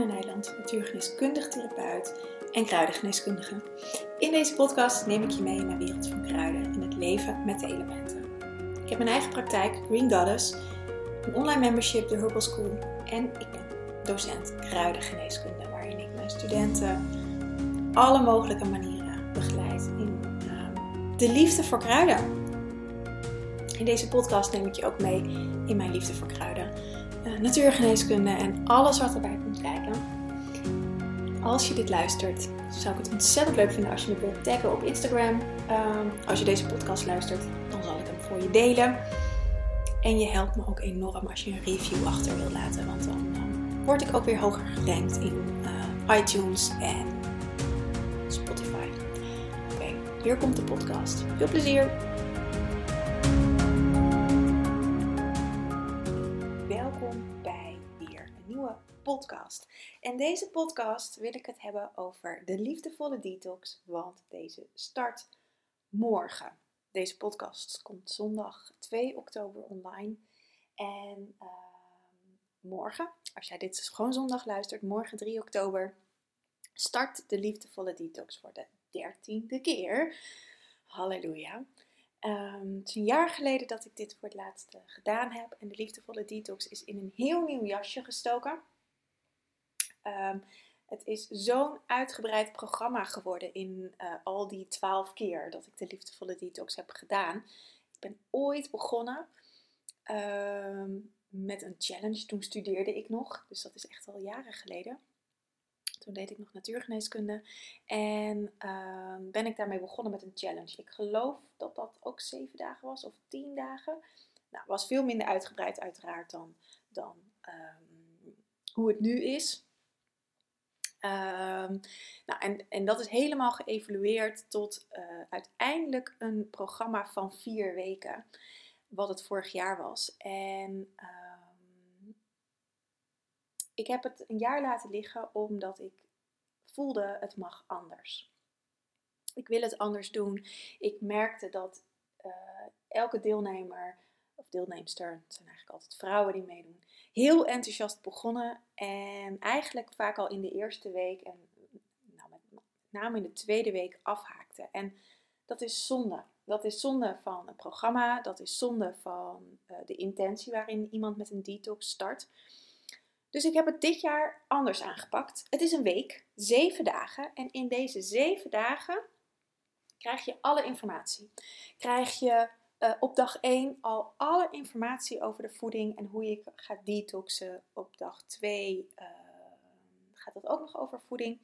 in Nederland, natuurgeneeskundig therapeut en kruidengeneeskundige. In deze podcast neem ik je mee naar de wereld van kruiden en het leven met de elementen. Ik heb mijn eigen praktijk, Green Goddess, een online membership, de Herbal School en ik ben docent kruidengeneeskunde, waarin ik mijn studenten alle mogelijke manieren begeleid in uh, de liefde voor kruiden. In deze podcast neem ik je ook mee in mijn liefde voor kruiden natuurgeneeskunde en alles wat erbij komt kijken. Als je dit luistert, zou ik het ontzettend leuk vinden als je me wilt taggen op Instagram. Uh, als je deze podcast luistert, dan zal ik hem voor je delen. En je helpt me ook enorm als je een review achter wilt laten, want dan uh, word ik ook weer hoger gerankt in eh, iTunes en Spotify. Oké, hier komt de podcast. Veel plezier! Podcast. En deze podcast wil ik het hebben over de liefdevolle detox, want deze start morgen. Deze podcast komt zondag 2 oktober online. En uh, morgen, als jij dit gewoon zondag luistert, morgen 3 oktober, start de liefdevolle detox voor de dertiende keer. Halleluja. Um, het is een jaar geleden dat ik dit voor het laatst gedaan heb. En de liefdevolle detox is in een heel nieuw jasje gestoken. Ehm, het is zo'n uitgebreid programma geworden in uh, al die twaalf keer dat ik de liefdevolle detox heb gedaan. Ik ben ooit begonnen uh, met een challenge. Toen studeerde ik nog, dus dat is echt al jaren geleden. Toen deed ik nog natuurgeneeskunde en uh, ben ik daarmee begonnen met een challenge. Ik geloof dat dat ook zeven dagen was of tien dagen. Nou, was veel minder uitgebreid uiteraard dan, dan ehm, hoe het nu is. Um, nou, en, en dat is helemaal geëvalueerd tot uh, uiteindelijk een programma van vier weken, wat het vorig jaar was. En um, ik heb het een jaar laten liggen omdat ik voelde het mag anders. Ik wil het anders doen. Ik merkte dat uh, elke deelnemer of deelnemster, het zijn eigenlijk altijd vrouwen die meedoen, heel enthousiast begonnen. En eigenlijk vaak al in de eerste week en nou, met name in de tweede week afhaakte. En dat is zonde. Dat is zonde van het programma, dat is zonde van uh, de intentie waarin iemand met een detox start. Dus ik heb het dit jaar anders aangepakt. Het is een week, zeven dagen. En in deze zeven dagen krijg je alle informatie. Krijg je uh, op dag 1 al alle informatie over de voeding en hoe je gaat detoxen. Op dag 2 uh, ehm, gaat het ook nog over voeding.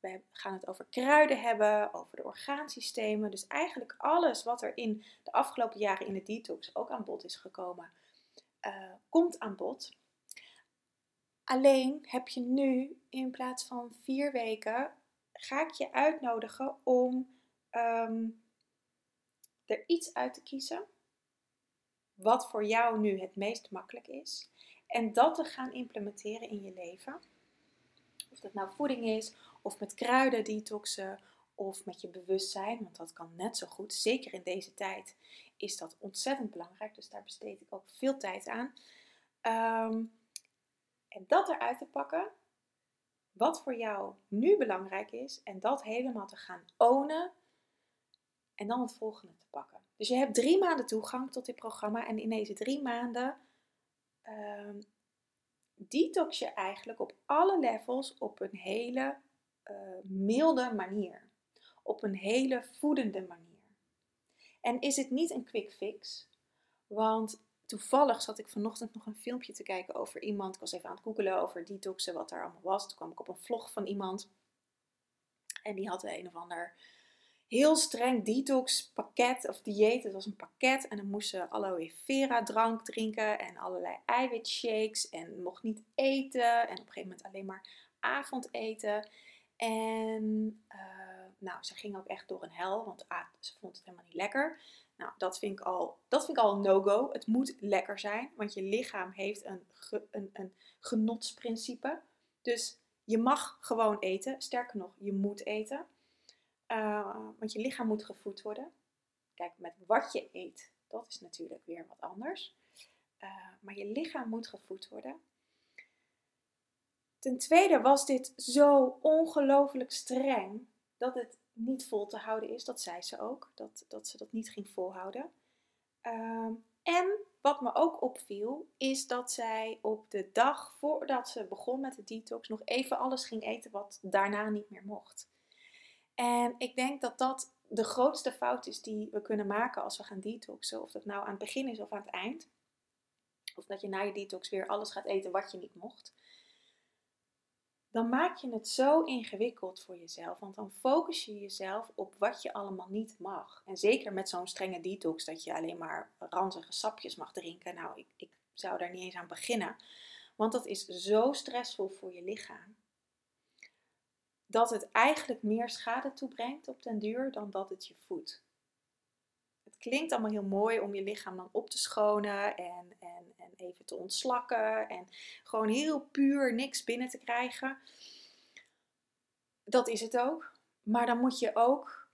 We gaan het over kruiden hebben, over de orgaansystemen. Dus eigenlijk alles wat er in de afgelopen jaren in de detox ook aan bod is gekomen, uh, komt aan bod. Alleen heb je nu in plaats van vier weken, ga ik je uitnodigen om um, er iets uit te kiezen wat voor jou nu het meest makkelijk is en dat te gaan implementeren in je leven. Of dat nou voeding is, of met kruiden detoxen, of met je bewustzijn, want dat kan net zo goed. Zeker in deze tijd is dat ontzettend belangrijk, dus daar besteed ik ook veel tijd aan. Um, en dat eruit te pakken, wat voor jou nu belangrijk is, en dat helemaal te gaan ownen en dan het volgende te pakken. Dus je hebt drie maanden toegang tot dit programma en in deze drie maanden uh, detox je eigenlijk op alle levels op een hele uh, milde manier. Op een hele voedende manier. En is het niet een quick fix? Want toevallig zat ik vanochtend nog een filmpje te kijken over iemand. Ik was even aan het googelen over detoxen, wat er allemaal was. Toen kwam ik op een vlog van iemand. En die had een of ander heel streng detox pakket of dieet. Het was een pakket en dan moest ze aloe vera drank drinken en allerlei eiwitshakes en mocht niet eten en op een gegeven moment alleen maar avondeten. En uh, nou, ze ging ook echt door een hel, want ze vond het helemaal niet lekker. Nou, dat vind ik al, dat vind ik al een no-go. Het moet lekker zijn, want je lichaam heeft een, een, een genotsprincipe. Dus je mag gewoon eten. Sterker nog, je moet eten. Uh, want je lichaam moet gevoed worden. Kijk, met wat je eet, dat is natuurlijk weer wat anders. Uh, maar je lichaam moet gevoed worden. Ten tweede was dit zo ongelooflijk streng dat het niet vol te houden is. Dat zei ze ook, dat, dat ze dat niet ging volhouden. Ehm, en wat me ook opviel, is dat zij op de dag voordat ze begon met de detox nog even alles ging eten wat daarna niet meer mocht. En ik denk dat dat de grootste fout is die we kunnen maken als we gaan detoxen. Of dat nou aan het begin is of aan het eind. Of dat je na je detox weer alles gaat eten wat je niet mocht dan maak je het zo ingewikkeld voor jezelf. Want dan focus je jezelf op wat je allemaal niet mag. En zeker met zo'n strenge detox, dat je alleen maar ranzige sapjes mag drinken. Nou, ik, ik zou daar niet eens aan beginnen. Want dat is zo stressvol voor je lichaam. Dat het eigenlijk meer schade toebrengt op den duur dan dat het je voedt klinkt allemaal heel mooi om je lichaam dan op te schonen en, en, en even te ontslakken en gewoon heel puur niks binnen te krijgen. Dat is het ook. Maar dan moet je ook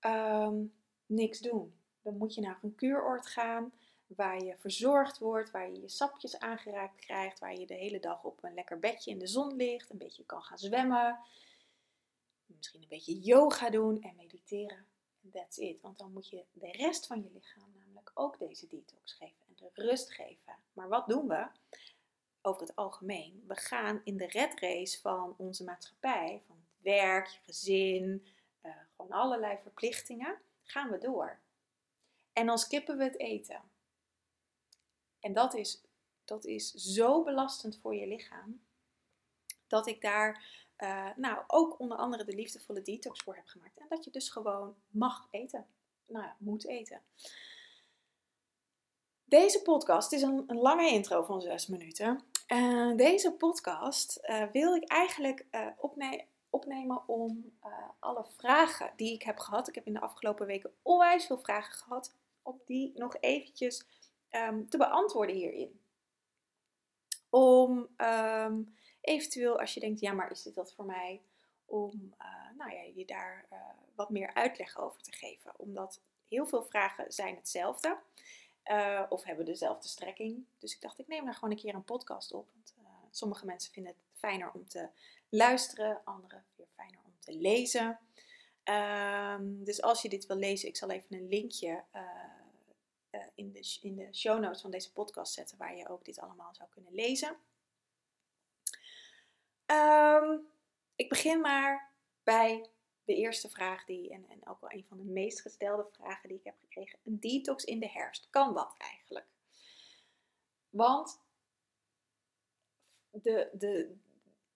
um, niks doen. Dan moet je naar een kuuroord gaan waar je verzorgd wordt, waar je je sapjes aangeraakt krijgt, waar je de hele dag op een lekker bedje in de zon ligt, een beetje kan gaan zwemmen, misschien een beetje yoga doen en mediteren that's it. Want dan moet je de rest van je lichaam namelijk ook deze detox geven en de rust geven. Maar wat doen we? Over het algemeen, we gaan in de red race van onze maatschappij, van het werk, je gezin, uh, gewoon allerlei verplichtingen, gaan we door. En dan skippen we het eten. En dat is, dat is zo belastend voor je lichaam, dat ik daar uh, nou, ook onder andere de liefdevolle detox voor heb gemaakt. En dat je dus gewoon mag eten. Nou ja, moet eten. Deze podcast is een, een lange intro van zes minuten. Uh, deze podcast uh, wil ik eigenlijk opne opnemen om alle vragen die ik heb gehad. Ik heb in de afgelopen weken onwijs veel vragen gehad. Om die nog eventjes um, te beantwoorden hierin. Om um, Eventueel als je denkt, ja maar is dit wat voor mij? Om uh, nou ja, je daar uh, wat meer uitleg over te geven. Omdat heel veel vragen zijn hetzelfde. Uh, of hebben dezelfde strekking. Dus ik dacht, ik neem daar gewoon een keer een podcast op. Want sommige mensen vinden het fijner om te luisteren. Anderen weer fijner om te lezen. Um, dus als je dit wil lezen, ik zal even een linkje in, de, in de show notes van deze podcast zetten. Waar je ook dit allemaal zou kunnen lezen. Um, ik begin maar bij de eerste vraag die, en, en ook wel een van de meest gestelde vragen die ik heb gekregen. Een detox in de herfst. Kan dat eigenlijk? Want de, de,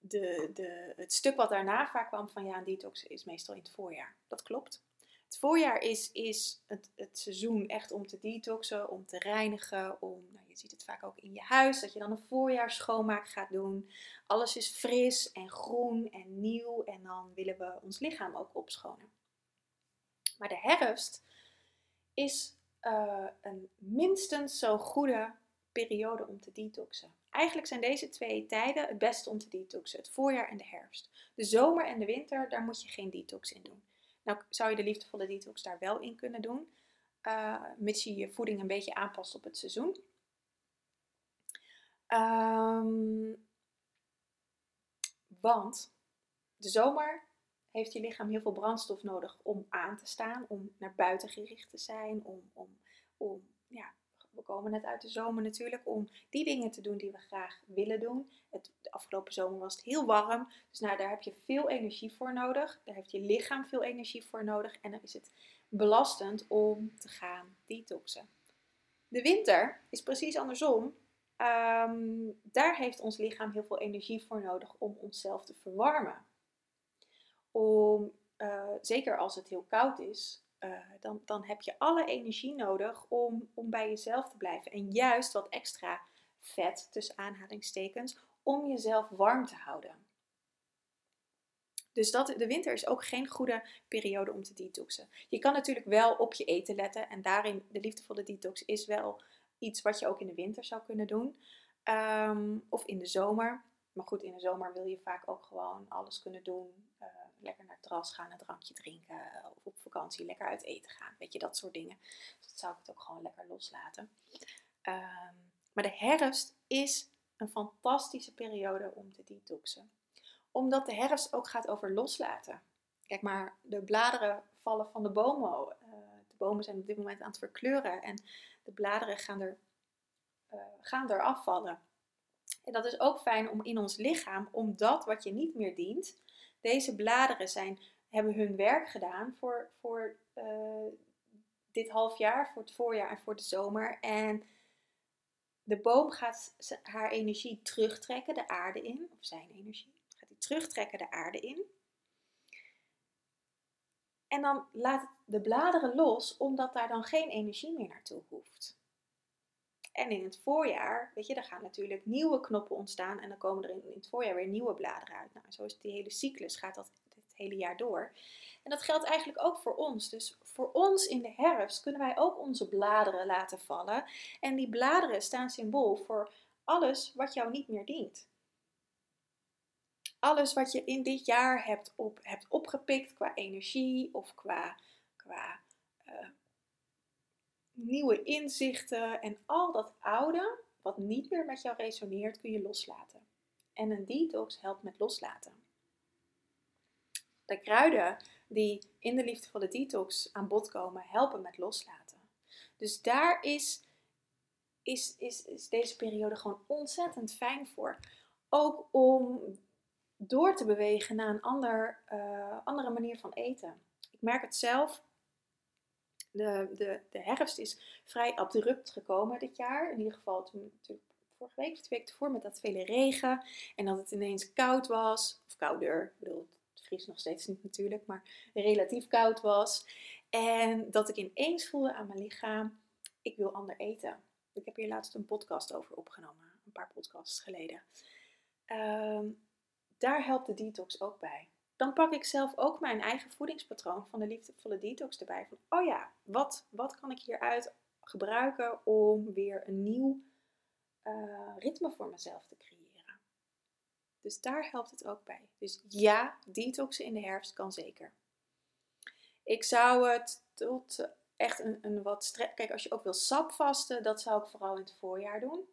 de, de, het stuk wat daarna vaak kwam van ja, een detox is meestal in het voorjaar. Dat klopt. Het voorjaar is, is het, het seizoen echt om te detoxen, om te reinigen. Om, nou, je ziet het vaak ook in je huis, dat je dan een voorjaar schoonmaak gaat doen. Alles is fris en groen en nieuw en dan willen we ons lichaam ook opschonen. Maar de herfst is uh, een minstens zo goede periode om te detoxen. Eigenlijk zijn deze twee tijden het beste om te detoxen: het voorjaar en de herfst. De zomer en de winter, daar moet je geen detox in doen. Nou zou je de liefdevolle detox daar wel in kunnen doen, uh, mits je je voeding een beetje aanpast op het seizoen. Um, want de zomer heeft je lichaam heel veel brandstof nodig om aan te staan, om naar buiten gericht te zijn, om, om, om ja, we komen net uit de zomer natuurlijk, om die dingen te doen die we graag willen doen. Het, de afgelopen zomer was het heel warm, dus nou, daar heb je veel energie voor nodig. Daar heeft je lichaam veel energie voor nodig en dan is het belastend om te gaan detoxen. De winter is precies andersom. Ehm, daar heeft ons lichaam heel veel energie voor nodig om onszelf te verwarmen. Om, uh, zeker als het heel koud is, uh, dan, dan heb je alle energie nodig om, om bij jezelf te blijven. En juist wat extra vet, tussen aanhalingstekens, om jezelf warm te houden. Dus dat, de winter is ook geen goede periode om te detoxen. Je kan natuurlijk wel op je eten letten. En daarin, de liefdevolle detox is wel iets wat je ook in de winter zou kunnen doen. Um, of in de zomer. Maar goed, in de zomer wil je vaak ook gewoon alles kunnen doen. Uh, lekker naar het terras gaan, een drankje drinken. Of op vakantie lekker uit eten gaan. Weet je, dat soort dingen. Dus dat zou ik het ook gewoon lekker loslaten. Um, maar de herfst is een fantastische periode om te detoxen. Omdat de herfst ook gaat over loslaten. Kijk maar, de bladeren vallen van de bomen. Uh, de bomen zijn op dit moment aan het verkleuren en de bladeren gaan er, uh, gaan er afvallen. En dat is ook fijn om in ons lichaam, omdat wat je niet meer dient, deze bladeren zijn, hebben hun werk gedaan voor, voor uh, dit half jaar, voor het voorjaar en voor de zomer. En de boom gaat haar energie terugtrekken de aarde in, of zijn energie, gaat hij terugtrekken de aarde in. En dan laat de bladeren los, omdat daar dan geen energie meer naartoe hoeft. En in het voorjaar, weet je, dan gaan natuurlijk nieuwe knoppen ontstaan en dan komen er in, het voorjaar weer nieuwe bladeren uit. Nou, zo is die hele cyclus, gaat dat het hele jaar door. En dat geldt eigenlijk ook voor ons. Dus voor ons in de herfst kunnen wij ook onze bladeren laten vallen. En die bladeren staan symbool voor alles wat jou niet meer dient. Alles wat je in dit jaar hebt, op, hebt opgepikt qua energie of qua, qua uh, nieuwe inzichten en al dat oude wat niet meer met jou resoneert, kun je loslaten. En een detox helpt met loslaten. De kruiden die in de liefdevolle detox aan bod komen, helpen met loslaten. Dus daar is, is, is, deze periode gewoon ontzettend fijn voor. Ook om door te bewegen naar een ander, uh, andere manier van eten. Ik merk het zelf. De, de, de herfst is vrij abrupt gekomen dit jaar. In ieder geval toen, toen vorige week of de week ervoor met dat vele regen. En dat het ineens koud was. Of kouder. Ik bedoel, het vriest nog steeds niet natuurlijk. Maar relatief koud was. En dat ik ineens voelde aan mijn lichaam. Ik wil ander eten. Ik heb hier laatst een podcast over opgenomen. Een paar podcasts geleden. Um, daar helpt de detox ook bij. Dan pak ik zelf ook mijn eigen voedingspatroon van de liefdevolle detox erbij. Van, oh ja, wat, wat kan ik hieruit gebruiken om weer een nieuw uh, ritme voor mezelf te creëren. Dus daar helpt het ook bij. Dus ja, detoxen in de herfst kan zeker. Ik zou het tot echt een, een wat stress. Kijk, als je ook wil sapvasten, dat zou ik vooral in het voorjaar doen.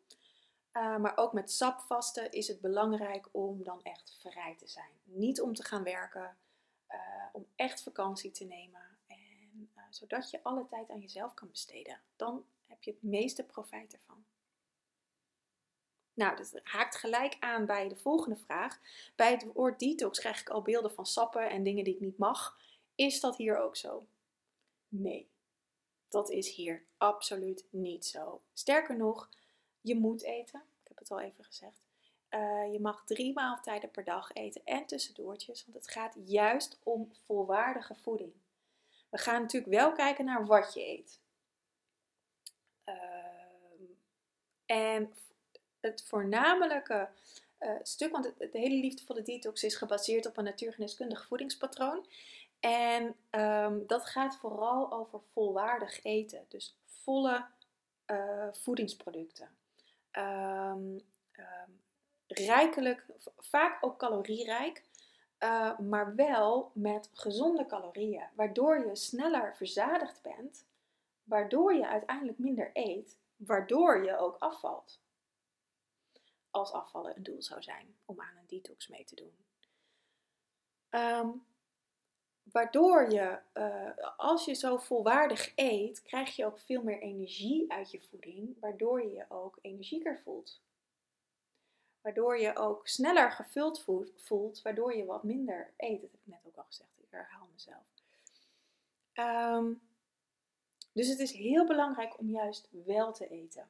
Uh, maar ook met sapvasten is het belangrijk om dan echt vrij te zijn. Niet om te gaan werken, uh, om echt vakantie te nemen. En, uh, zodat je alle tijd aan jezelf kan besteden. Dan heb je het meeste profijt ervan. Nou, dat haakt gelijk aan bij de volgende vraag. Bij het woord detox krijg ik al beelden van sappen en dingen die ik niet mag. Is dat hier ook zo? Nee, dat is hier absoluut niet zo. Sterker nog, je moet eten. Ik heb het al even gezegd. Uh, je mag drie maaltijden per dag eten en tussendoortjes, want het gaat juist om volwaardige voeding. We gaan natuurlijk wel kijken naar wat je eet. Uh, en het voornamelijke uh, stuk, want de hele liefdevolle detox is gebaseerd op een natuurgeneeskundig voedingspatroon. En um, dat gaat vooral over volwaardig eten, dus volle uh, voedingsproducten. Um, um, rijkelijk, vaak ook calorierijk, uh, maar wel met gezonde calorieën, waardoor je sneller verzadigd bent, waardoor je uiteindelijk minder eet, waardoor je ook afvalt. Als afvallen een doel zou zijn om aan een detox mee te doen. Um, waardoor je, uh, als je zo volwaardig eet, krijg je ook veel meer energie uit je voeding, waardoor je je ook energieker voelt. Waardoor je ook sneller gevuld voelt, waardoor je wat minder eet. Dat heb ik net ook al gezegd, ik herhaal mezelf. Um, dus het is heel belangrijk om juist wel te eten.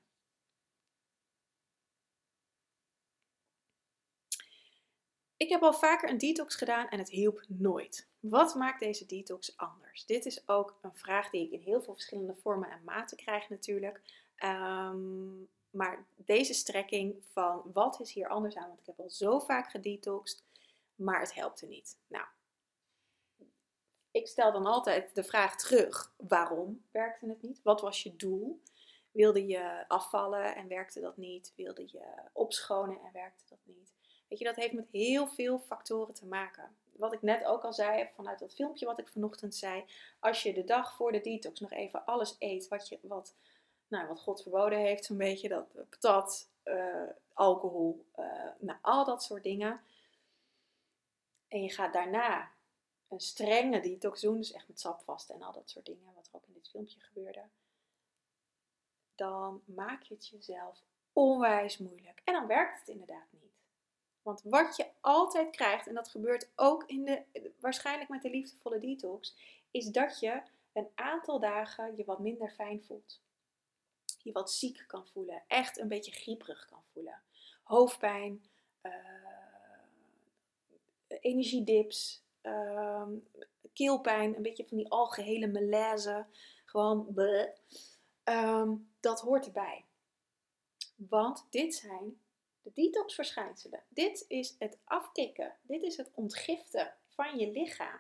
Ik heb al vaker een detox gedaan en het hielp nooit. Wat maakt deze detox anders? Dit is ook een vraag die ik in heel veel verschillende vormen en maten krijg natuurlijk. Um, maar deze strekking van wat is hier anders aan? Want ik heb al zo vaak gedetoxed, maar het helpt er niet. Nou, ik stel dan altijd de vraag terug: waarom werkte het niet? Wat was je doel? Wilde je afvallen en werkte dat niet? Wilde je opschonen en werkte dat niet? Weet je, dat heeft met heel veel factoren te maken. Wat ik net ook al zei, vanuit dat filmpje wat ik vanochtend zei. Als je de dag voor de detox nog even alles eet wat, je, wat, nou, wat God verboden heeft, zo'n beetje dat patat, eh, alcohol, uh, nou, al dat soort dingen. En je gaat daarna een strenge detox doen, dus echt met sap en al dat soort dingen, wat er ook in dit filmpje gebeurde. Dan maak je het jezelf onwijs moeilijk. En dan werkt het inderdaad niet. Want wat je altijd krijgt, en dat gebeurt ook in de, waarschijnlijk met de liefdevolle detox, is dat je een aantal dagen je wat minder fijn voelt. Je wat ziek kan voelen, echt een beetje grieperig kan voelen. Hoofdpijn, uh, energiedips, uh, keelpijn, een beetje van die algehele malaise, gewoon bleh. Ehm, dat hoort erbij. Want dit zijn de detoxverschijnselen. Dit is het afkicken. Dit is het ontgiften van je lichaam.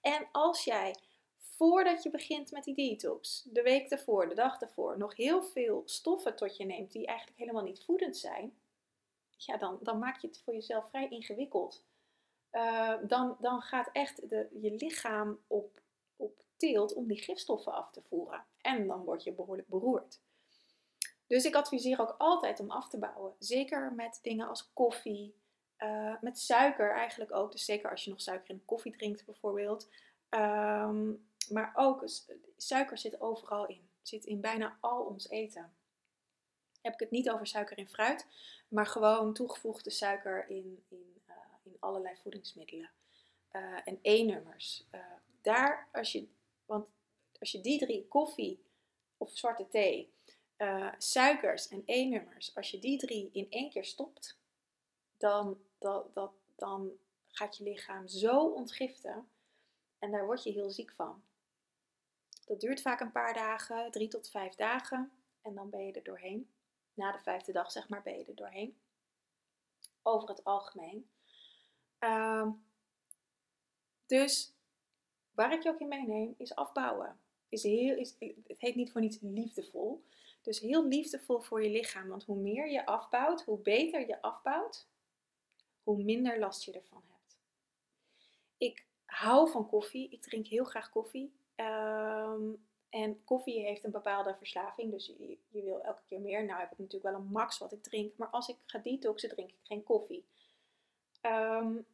En als jij voordat je begint met die detox, de week ervoor, de dag ervoor, nog heel veel stoffen tot je neemt die eigenlijk helemaal niet voedend zijn, ja, dan, dan maak je het voor jezelf vrij ingewikkeld. Uh, dan, dan gaat echt de, je lichaam op, op tilt om die gifstoffen af te voeren. En dan word je behoorlijk beroerd. Dus ik adviseer ook altijd om af te bouwen. Zeker met dingen als koffie, uh, met suiker eigenlijk ook. Dus zeker als je nog suiker in de koffie drinkt bijvoorbeeld. Um, maar ook suiker zit overal in. Zit in bijna al ons eten. Heb ik het niet over suiker in fruit, maar gewoon toegevoegde suiker in, in, uh, in allerlei voedingsmiddelen. Uh, en E-nummers. daar, als je, want als je die drie, koffie of zwarte thee, uh, suikers en E-nummers, als je die drie in één keer stopt, dan, dat, dat, dan gaat je lichaam zo ontgiften en daar word je heel ziek van. Dat duurt vaak een paar dagen, drie tot vijf dagen, en dan ben je er doorheen. Na de vijfde dag, zeg maar, ben je er doorheen. Over het algemeen. Uh, dus waar ik je ook in meeneem, is afbouwen. Is heel, is, het heet niet voor niets liefdevol. Dus heel liefdevol voor je lichaam. Want hoe meer je afbouwt, hoe beter je afbouwt, hoe minder last je ervan hebt. Ik hou van koffie. Ik drink heel graag koffie. Ehm, en koffie heeft een bepaalde verslaving. Dus je, je, wil elke keer meer. Nou heb ik natuurlijk wel een max wat ik drink. Maar als ik ga detoxen, drink ik geen koffie. Um,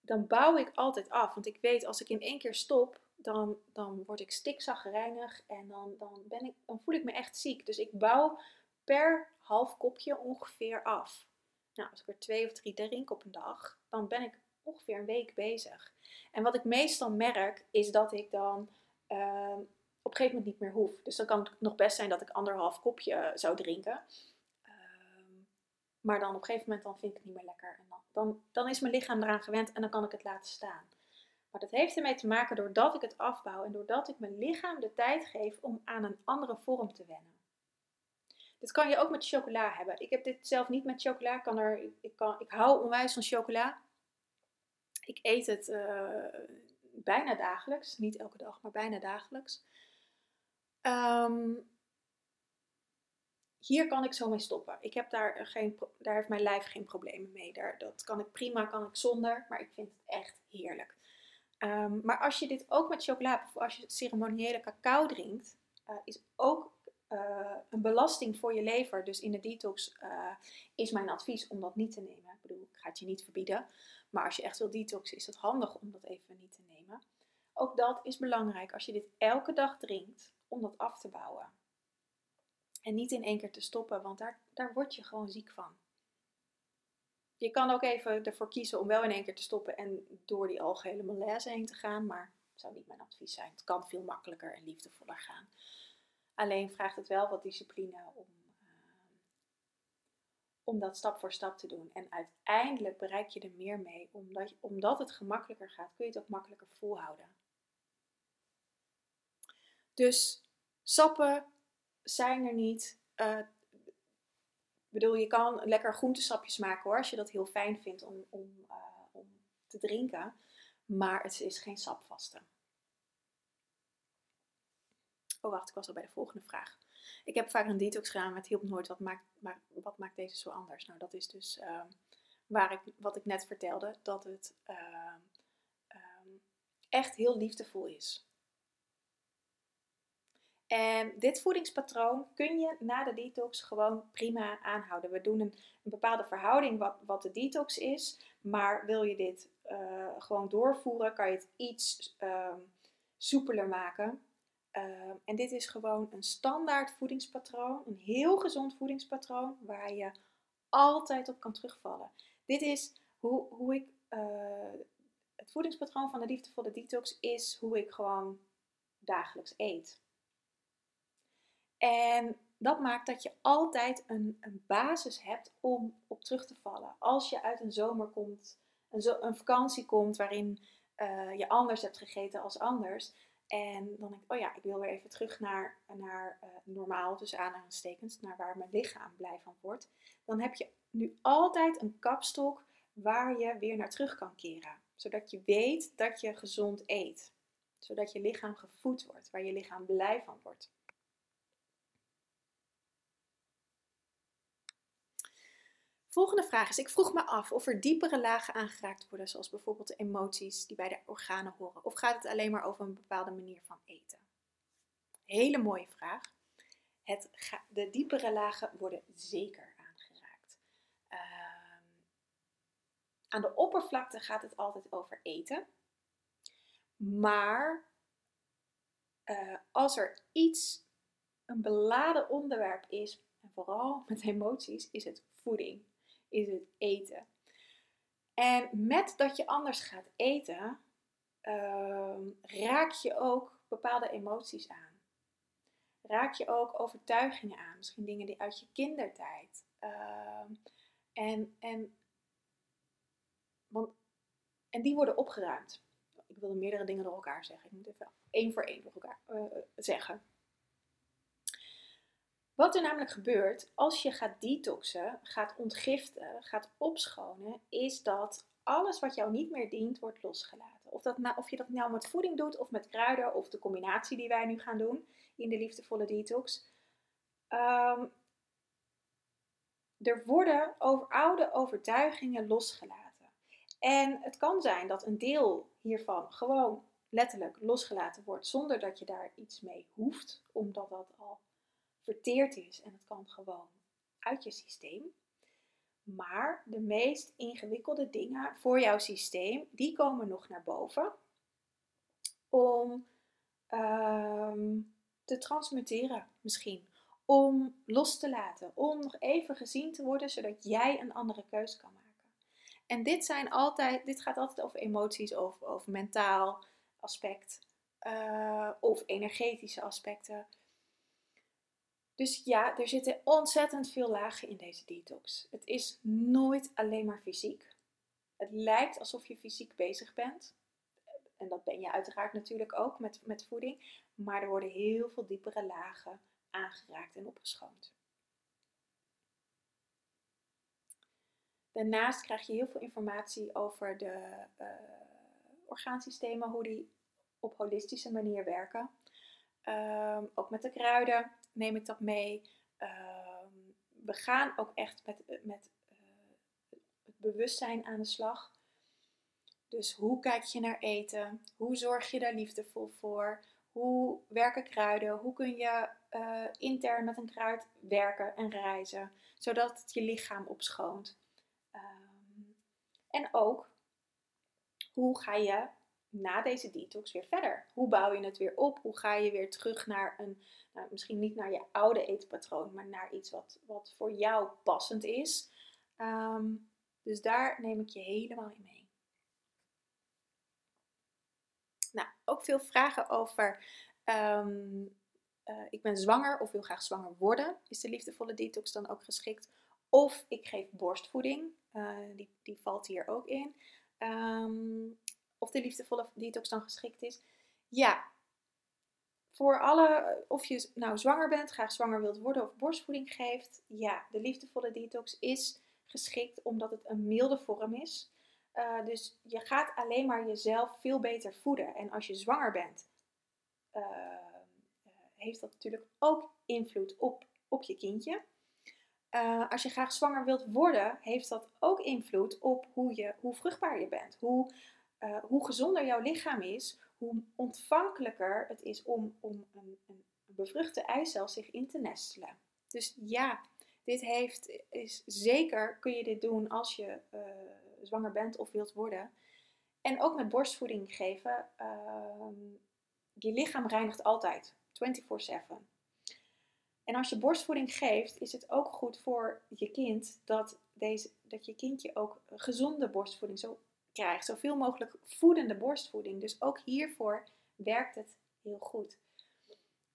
dan bouw ik altijd af. Want ik weet als ik in één keer stop, dan, dan word ik stikzaggerijnig en dan, dan, ben ik, dan voel ik me echt ziek. Dus ik bouw per half kopje ongeveer af. Nou, als ik er twee of drie drink op een dag, dan ben ik ongeveer een week bezig. En wat ik meestal merk, is dat ik dan uh, op een gegeven moment niet meer hoef. Dus dan kan het nog best zijn dat ik anderhalf kopje zou drinken. Uh, maar dan op een gegeven moment dan vind ik het niet meer lekker. En dan, dan, dan is mijn lichaam eraan gewend en dan kan ik het laten staan. Maar dat heeft ermee te maken doordat ik het afbouw en doordat ik mijn lichaam de tijd geef om aan een andere vorm te wennen. Dit kan je ook met chocola hebben. Ik heb dit zelf niet met chocola. Ik, kan er, ik, kan, ik hou onwijs van chocola. Ik eet het uh, bijna dagelijks. Niet elke dag, maar bijna dagelijks. Um, hier kan ik zo mee stoppen. Ik heb daar, geen, daar heeft mijn lijf geen problemen mee. Daar, dat kan ik prima, kan ik zonder. Maar ik vind het echt heerlijk. Um, maar als je dit ook met chocola of als je ceremoniële cacao drinkt, uh, is ook uh, een belasting voor je lever. Dus in de detox uh, is mijn advies om dat niet te nemen. Ik bedoel, ik ga het je niet verbieden. Maar als je echt wil detoxen, is het handig om dat even niet te nemen. Ook dat is belangrijk als je dit elke dag drinkt, om dat af te bouwen. En niet in één keer te stoppen, want daar, daar word je gewoon ziek van. Je kan ook even ervoor kiezen om wel in één keer te stoppen en door die algehele malaise heen te gaan, maar dat zou niet mijn advies zijn. Het kan veel makkelijker en liefdevoller gaan. Alleen vraagt het wel wat discipline om, uh, om dat stap voor stap te doen. En uiteindelijk bereik je er meer mee, omdat, omdat het gemakkelijker gaat, kun je het ook makkelijker volhouden. Dus sappen zijn er niet. Uh, bedoel, je kan lekker groentesapjes maken hoor, als je dat heel fijn vindt om, om, uh, om te drinken. Maar het is geen sapvaste. Oh wacht, ik was al bij de volgende vraag. Ik heb vaak een detox gedaan, maar het hielp nooit. Wat maakt, maar, wat maakt deze zo anders? Nou, dat is dus uh, waar ik, wat ik net vertelde, dat het uh, echt heel liefdevol is. En dit voedingspatroon kun je na de detox gewoon prima aanhouden. We doen een, bepaalde verhouding wat, wat de detox is. Maar wil je dit uh, gewoon doorvoeren, kan je het iets uh, soepeler maken. Uh, en dit is gewoon een standaard voedingspatroon. Een heel gezond voedingspatroon waar je altijd op kan terugvallen. Dit is hoe, hoe ik. Uh, het voedingspatroon van de liefdevolle detox is hoe ik gewoon dagelijks eet. En dat maakt dat je altijd een, een basis hebt om op terug te vallen. Als je uit een zomer komt, een, zo, een vakantie komt waarin uh, je anders hebt gegeten als anders. En dan denk ik, oh ja, ik wil weer even terug naar, naar uh, normaal, dus aanhalingstekens, naar waar mijn lichaam blij van wordt. Dan heb je nu altijd een kapstok waar je weer naar terug kan keren. Zodat je weet dat je gezond eet. Zodat je lichaam gevoed wordt, waar je lichaam blij van wordt. Volgende vraag is: Ik vroeg me af of er diepere lagen aangeraakt worden, zoals bijvoorbeeld de emoties die bij de organen horen. Of gaat het alleen maar over een bepaalde manier van eten? Hele mooie vraag. Het de diepere lagen worden zeker aangeraakt. Uh, aan de oppervlakte gaat het altijd over eten. Maar uh, als er iets, een beladen onderwerp is, en vooral met emoties, is het voeding is het eten. En met dat je anders gaat eten, uh, raak je ook bepaalde emoties aan. Raak je ook overtuigingen aan, misschien dingen die uit je kindertijd. Uh, en, en, want, en die worden opgeruimd. Ik wilde meerdere dingen door elkaar zeggen. Ik moet even één voor één door elkaar uh, zeggen. Wat er namelijk gebeurt als je gaat detoxen, gaat ontgiften, gaat opschonen, is dat alles wat jou niet meer dient, wordt losgelaten. Of, dat nou, of je dat nou met voeding doet of met kruiden of de combinatie die wij nu gaan doen in de liefdevolle detox. Um, er worden oude overtuigingen losgelaten. En het kan zijn dat een deel hiervan gewoon letterlijk losgelaten wordt zonder dat je daar iets mee hoeft, omdat dat al verteerd is en het kan gewoon uit je systeem. Maar de meest ingewikkelde dingen voor jouw systeem, die komen nog naar boven om um, te transmuteren misschien. Om los te laten, om nog even gezien te worden, zodat jij een andere keuze kan maken. En dit, zijn altijd, dit gaat altijd over emoties, over, mentaal aspect uh, of energetische aspecten. Dus ja, er zitten ontzettend veel lagen in deze detox. Het is nooit alleen maar fysiek. Het lijkt alsof je fysiek bezig bent. En dat ben je uiteraard natuurlijk ook met, met voeding. Maar er worden heel veel diepere lagen aangeraakt en opgeschoond. Daarnaast krijg je heel veel informatie over de uh, orgaansystemen, hoe die op holistische manier werken. Um, ook met de kruiden neem ik dat mee. Um, we gaan ook echt met, met uh, het bewustzijn aan de slag. Dus hoe kijk je naar eten? Hoe zorg je daar liefdevol voor? Hoe werken kruiden? Hoe kun je uh, intern met een kruid werken en reizen, zodat het je lichaam opschoont? Um, en ook, hoe ga je na deze detox weer verder? Hoe bouw je het weer op? Hoe ga je weer terug naar een, nou, misschien niet naar je oude eetpatroon, maar naar iets wat, wat voor jou passend is? Um, dus daar neem ik je helemaal in mee. Nou, ook veel vragen over. Um, uh, ik ben zwanger of wil graag zwanger worden. Is de liefdevolle detox dan ook geschikt? Of ik geef borstvoeding. Uh, die, die valt hier ook in. Um, of de liefdevolle detox dan geschikt is. Ja, voor alle, of je nou zwanger bent, graag zwanger wilt worden of borstvoeding geeft, ja, de liefdevolle detox is geschikt omdat het een milde vorm is. Uh, dus je gaat alleen maar jezelf veel beter voeden. En als je zwanger bent, uh, heeft dat natuurlijk ook invloed op, op je kindje. Als je graag zwanger wilt worden, heeft dat ook invloed op hoe, je, hoe vruchtbaar je bent. Hoe uh, hoe gezonder jouw lichaam is, hoe ontvankelijker het is om, om een, een, bevruchte eicel zich in te nestelen. Dus ja, dit heeft, is zeker kun je dit doen als je uh, zwanger bent of wilt worden. En ook met borstvoeding geven. Uh, je lichaam reinigt altijd, 24/7. En als je borstvoeding geeft, is het ook goed voor je kind dat, deze, dat je kindje ook gezonde borstvoeding zo krijgt. Zoveel mogelijk voedende borstvoeding. Dus ook hiervoor werkt het heel goed.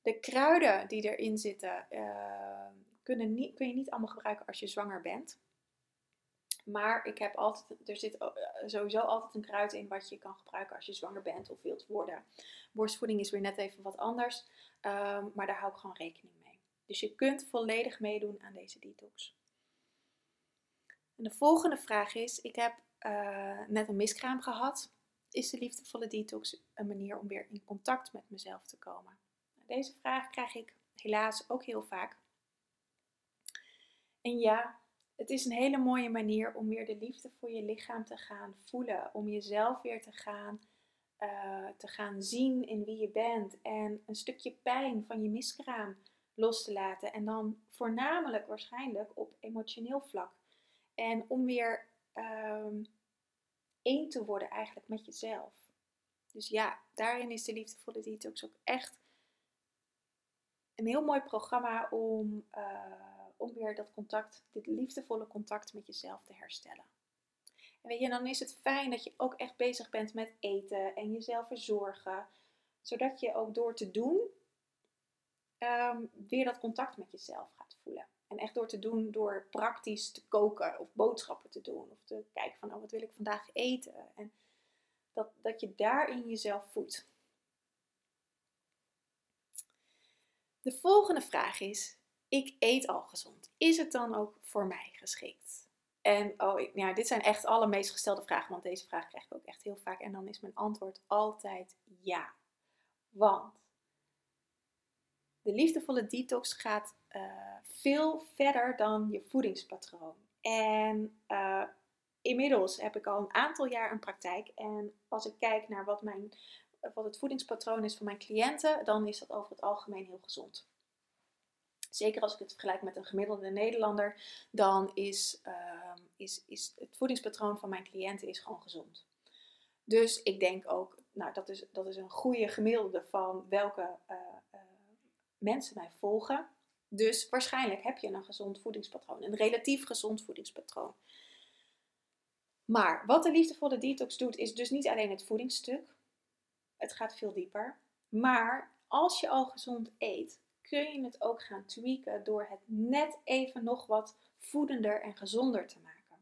De kruiden die erin zitten, uh, kunnen niet, kun je niet allemaal gebruiken als je zwanger bent. Maar ik heb altijd, er zit eh, sowieso altijd een kruid in wat je kan gebruiken als je zwanger bent of wilt worden. Borstvoeding is weer net even wat anders, ehm, maar daar hou ik gewoon rekening mee. Dus je kunt volledig meedoen aan deze detox. En de volgende vraag is: Ik heb net een miskraam gehad. Is de liefdevolle detox een manier om weer in contact met mezelf te komen? Deze vraag krijg ik helaas ook heel vaak. En ja, het is een hele mooie manier om weer de liefde voor je lichaam te gaan voelen. Om jezelf weer te gaan, uh, te gaan zien in wie je bent. En een stukje pijn van je miskraam los te laten. En dan voornamelijk waarschijnlijk op emotioneel vlak. En om weer um, één te worden eigenlijk met jezelf. Dus ja, daarin is de liefdevolle detox ook echt een heel mooi programma om, uh, om weer dat contact, dit liefdevolle contact met jezelf te herstellen. En weet je, dan is het fijn dat je ook echt bezig bent met eten en jezelf verzorgen, zodat je ook door te doen um, weer dat contact met jezelf gaat voelen. En echt door te doen, door praktisch te koken of boodschappen te doen. Of te kijken van, oh, wat wil ik vandaag eten? En dat, dat je daarin jezelf voedt. De volgende vraag is, ik eet al gezond. Is het dan ook voor mij geschikt? En oh, ja, dit zijn echt alle meest gestelde vragen, want deze vraag krijg ik ook echt heel vaak. En dan is mijn antwoord altijd ja. Want de liefdevolle detox gaat uh, veel verder dan je voedingspatroon. En uh, inmiddels heb ik al een aantal jaar een praktijk. En als ik kijk naar wat, mijn, wat het voedingspatroon is van mijn cliënten, dan is dat over het algemeen heel gezond. Zeker als ik het vergelijk met een gemiddelde Nederlander, dan is, uh, is, is het voedingspatroon van mijn cliënten is gewoon gezond. Dus ik denk ook, nou, dat is, dat is een goede gemiddelde van welke mensen mij volgen. Dus waarschijnlijk heb je een gezond voedingspatroon, een relatief gezond voedingspatroon. Maar wat de liefdevolle detox doet, is dus niet alleen het voedingsstuk. Het gaat veel dieper. Maar als je al gezond eet, kun je het ook gaan tweaken door het net even nog wat voedender en gezonder te maken.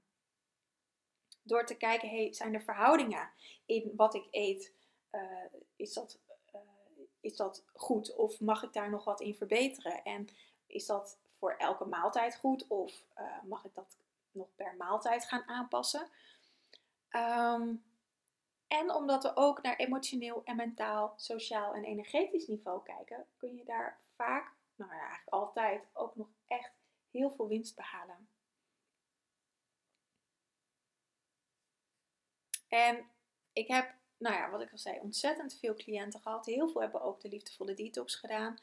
Door te kijken, hey, zijn er verhoudingen in wat ik eet? Uh, is, dat, is dat goed of mag ik daar nog wat in verbeteren? En is dat voor elke maaltijd goed of uh, mag ik dat nog per maaltijd gaan aanpassen? Um, en omdat we ook naar emotioneel en mentaal, sociaal en energetisch niveau kijken, kun je daar vaak, nou ja, eigenlijk altijd, ook nog echt heel veel winst behalen. En ik heb, nou ja, wat ik al zei, ontzettend veel cliënten gehad. Heel veel hebben ook de liefdevolle detox gedaan.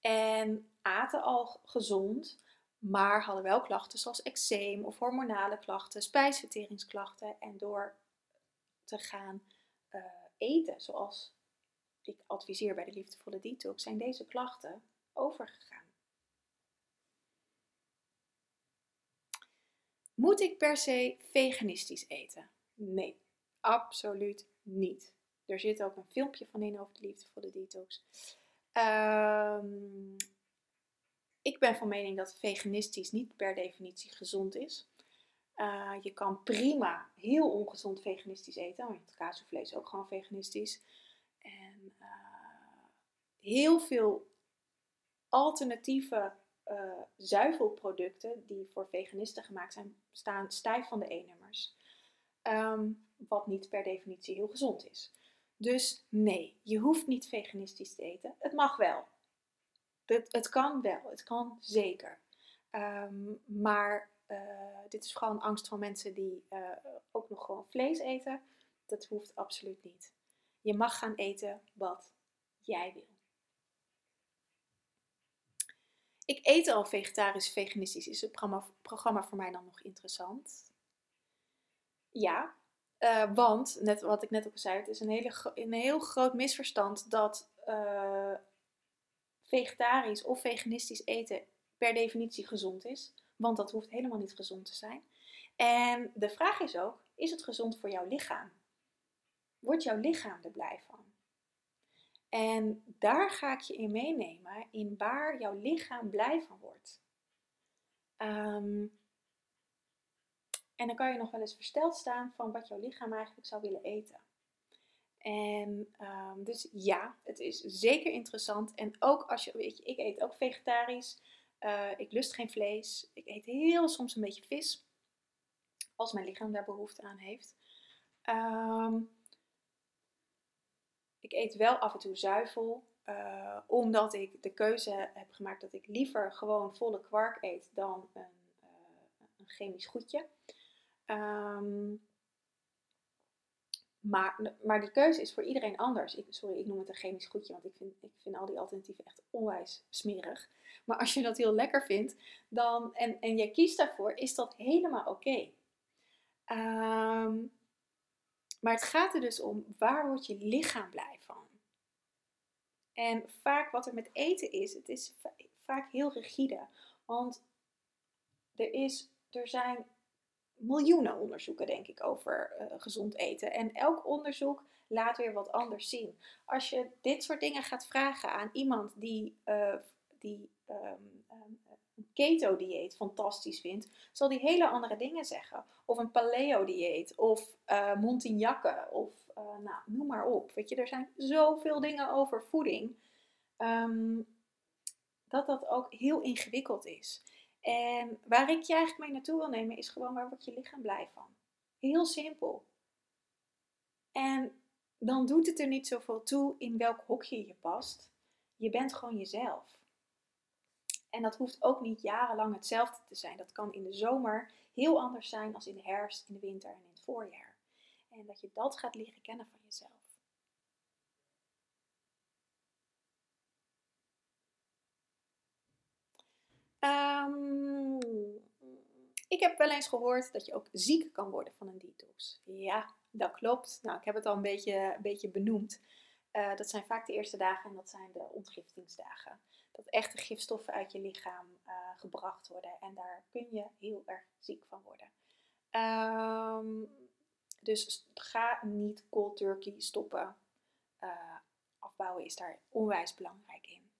En aten al gezond, maar hadden wel klachten zoals eczeem of hormonale klachten, spijsverteringsklachten. En door te gaan uh, eten zoals ik adviseer bij de liefdevolle detox, zijn deze klachten overgegaan. Moet ik per se veganistisch eten? Nee, absoluut niet. Er zit ook een filmpje van in over de liefdevolle detox. Um, ik ben van mening dat veganistisch niet per definitie gezond is. Uh, je kan prima heel ongezond veganistisch eten, want kaas of vlees ook gewoon veganistisch. En uh, heel veel alternatieve uh, zuivelproducten die voor veganisten gemaakt zijn, staan stijf van de E-nummers. Um, wat niet per definitie heel gezond is. Dus nee, je hoeft niet veganistisch te eten. Het mag wel. Het, het kan wel, het kan zeker. Um, maar uh, dit is gewoon angst van mensen die uh, ook nog gewoon vlees eten. Dat hoeft absoluut niet. Je mag gaan eten wat jij wil. ik eet al vegetarisch, veganistisch. Is het programma, programma voor mij dan nog interessant? Ja, uh, want, net wat ik net ook zei, het is een, hele, een heel groot misverstand dat uh, vegetarisch of veganistisch eten per definitie gezond is. Want dat hoeft helemaal niet gezond te zijn. En de vraag is ook, is het gezond voor jouw lichaam? Wordt jouw lichaam er blij van? En daar ga ik je in meenemen, in waar jouw lichaam blij van wordt. Um, en dan kan je nog wel eens versteld staan van wat jouw lichaam eigenlijk zou willen eten. En um, dus ja, het is zeker interessant. En ook als je, weet je, ik eet ook vegetarisch. Uh, ik lust geen vlees. Ik eet heel soms een beetje vis. Als mijn lichaam daar behoefte aan heeft. Um, ik eet wel af en toe zuivel. Uh, omdat ik de keuze heb gemaakt dat ik liever gewoon volle kwark eet dan een, uh, een chemisch goedje. Um, maar, maar die keuze is voor iedereen anders. Ik, sorry, ik noem het een chemisch goedje, want ik vind, ik vind al die alternatieven echt onwijs smerig. Maar als je dat heel lekker vindt dan, en, en je kiest daarvoor, is dat helemaal oké. Um, maar het gaat er dus om, waar wordt je lichaam blij van? En vaak wat er met eten is, het is vaak heel rigide. Want er, is, er zijn miljoenen onderzoeken, denk ik, over uh, gezond eten. En elk onderzoek laat weer wat anders zien. Als je dit soort dingen gaat vragen aan iemand die, uh, die um, um, een keto-dieet fantastisch vindt, zal die hele andere dingen zeggen. Of een paleo-dieet, of uh, of nou, noem maar op. Weet je, er zijn zoveel dingen over voeding, um, dat dat ook heel ingewikkeld is. En waar ik je eigenlijk mee naartoe wil nemen, is gewoon waar wordt je lichaam blij van. Heel simpel. En dan doet het er niet zoveel toe in welk hokje je past. Je bent gewoon jezelf. En dat hoeft ook niet jarenlang hetzelfde te zijn. Dat kan in de zomer heel anders zijn als in de herfst, in de winter en in het voorjaar. En dat je dat gaat leren kennen van jezelf. Um, ik heb wel eens gehoord dat je ook ziek kan worden van een detox. Ja, dat klopt. Nou, ik heb het al een beetje, een beetje benoemd. Uh, dat zijn vaak de eerste dagen en dat zijn de ontgiftingsdagen dat echte gifstoffen uit je lichaam uh, gebracht worden. En daar kun je heel erg ziek van worden. Um, dus ga niet cold turkey stoppen. Uh, afbouwen is daar onwijs belangrijk in.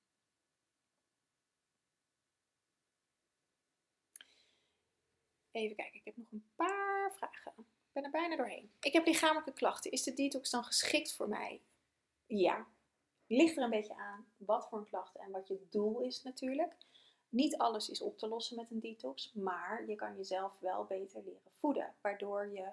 Even kijken, ik heb nog een paar vragen. Ik ben er bijna doorheen. Ik heb lichamelijke klachten. Is de detox dan geschikt voor mij? Ja, ligt er een beetje aan wat voor een klacht en wat je doel is natuurlijk. Niet alles is op te lossen met een detox, maar je kan jezelf wel beter leren voeden, waardoor je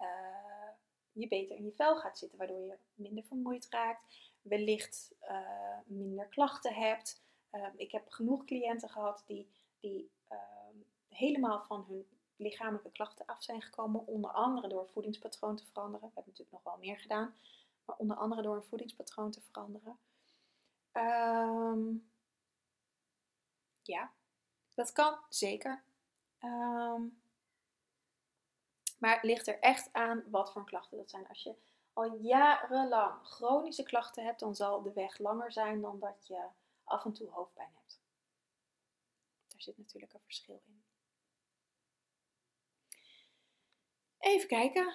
uh, je beter in je vel gaat zitten, waardoor je minder vermoeid raakt, wellicht uh, minder klachten hebt. Uh, ik heb genoeg cliënten gehad die, die ehm, helemaal van hun lichamelijke klachten af zijn gekomen, onder andere door voedingspatroon te veranderen. We hebben natuurlijk nog wel meer gedaan maar onder andere door een voedingspatroon te veranderen. Um, ja, dat kan zeker. Um, maar het ligt er echt aan wat voor klachten dat zijn. Als je al jarenlang chronische klachten hebt, dan zal de weg langer zijn dan dat je af en toe hoofdpijn hebt. Daar zit natuurlijk een verschil in. Even kijken.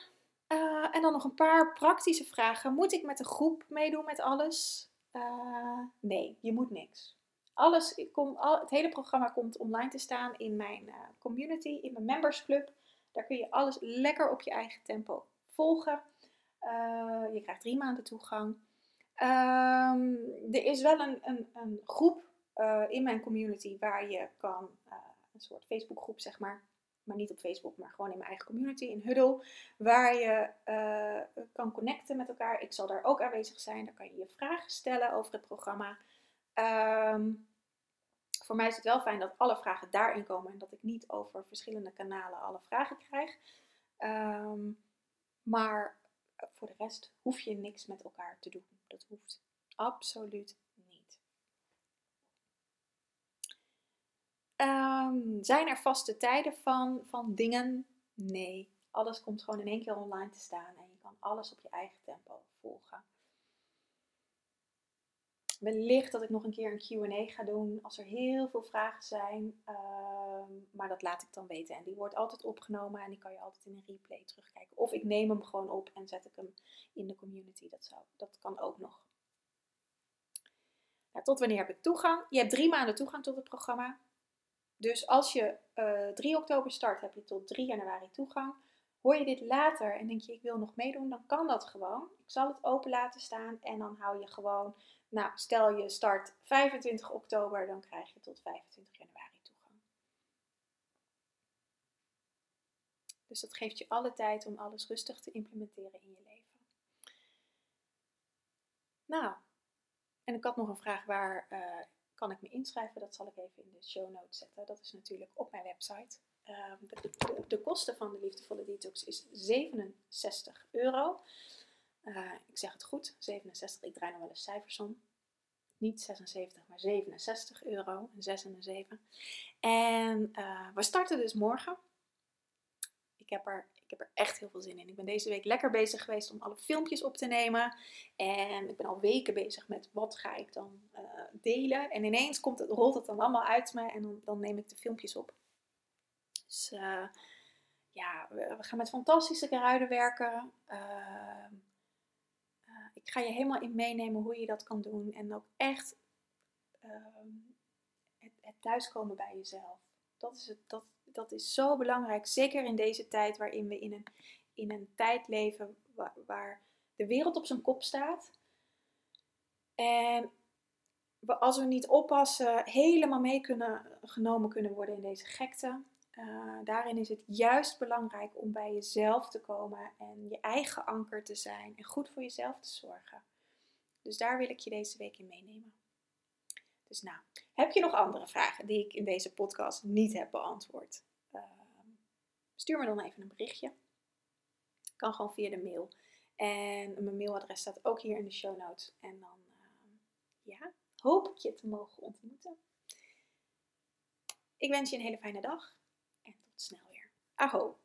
Uh, en dan nog een paar praktische vragen. Moet ik met een groep meedoen met alles? Uh, nee, je moet niks. Alles, het hele programma komt online te staan in mijn uh, community, in mijn membersclub. Daar kun je alles lekker op je eigen tempo volgen. je krijgt drie maanden toegang. Um, er is wel een, een, een groep in mijn community waar je kan, een soort Facebookgroep zeg maar, maar niet op Facebook, maar gewoon in mijn eigen community, in Huddle, waar je uh, kan connecten met elkaar. Ik zal daar ook aanwezig zijn, daar kan je je vragen stellen over het programma. Um, voor mij is het wel fijn dat alle vragen daarin komen en dat ik niet over verschillende kanalen alle vragen krijg. Um, maar voor de rest hoef je niks met elkaar te doen. Dat hoeft absoluut niet. Zijn er vaste tijden van, van dingen? Nee. Alles komt gewoon in één keer online te staan en je kan alles op je eigen tempo volgen. Wellicht dat ik nog een keer een QA ga doen als er heel veel vragen zijn. Ehm, maar dat laat ik dan weten. En die wordt altijd opgenomen en die kan je altijd in een replay terugkijken. Of ik neem hem gewoon op en zet ik hem in de community. Dat, zou, dat kan ook nog. Nou, tot wanneer heb ik toegang? Je hebt drie maanden toegang tot het programma. Dus als je uh, eh, 3 oktober start, heb je tot 3 januari toegang. Hoor je dit later en denk je ik wil nog meedoen, dan kan dat gewoon. Ik zal het open laten staan en dan hou je gewoon, nou stel je start 25 oktober, dan krijg je tot 25 januari toegang. Dus dat geeft je alle tijd om alles rustig te implementeren in je leven. Nou, en ik had nog een vraag waar uh, kan ik me inschrijven? Dat zal ik even in de show notes zetten. Dat is natuurlijk op mijn website. Ehm, de, kosten van de liefdevolle detox is 67 euro. Uh, ik zeg het goed, 67. Ik draai nog wel eens cijfers om. Niet 76, maar 67 euro. Een 6 en een 7. En uh, we starten dus morgen. Ik heb er ik heb er echt heel veel zin in. Ik ben deze week lekker bezig geweest om alle filmpjes op te nemen. En ik ben al weken bezig met wat ga ik dan delen. En ineens komt het, rolt het dan allemaal uit me en dan, dan neem ik de filmpjes op. Dus uh, ja, we, gaan met fantastische kruiden werken. Uh, ik ga je helemaal in meenemen hoe je dat kan doen. En ook echt ehm, het, het thuiskomen bij jezelf. Dat is, het, dat, dat is zo belangrijk. Zeker in deze tijd waarin we in een, in een tijd leven waar de wereld op zijn kop staat. En als we niet oppassen, helemaal mee kunnen, genomen kunnen worden in deze gekte. Uh, daarin is het juist belangrijk om bij jezelf te komen en je eigen anker te zijn en goed voor jezelf te zorgen. Dus daar wil ik je deze week in meenemen. Dus nou, heb je nog andere vragen die ik in deze podcast niet heb beantwoord? Uh, stuur me dan even een berichtje. Kan gewoon via de mail. En mijn mailadres staat ook hier in de show notes. En dan uh, ja, hoop ik je te mogen ontmoeten. Ik wens je een hele fijne dag en tot snel weer. Aho!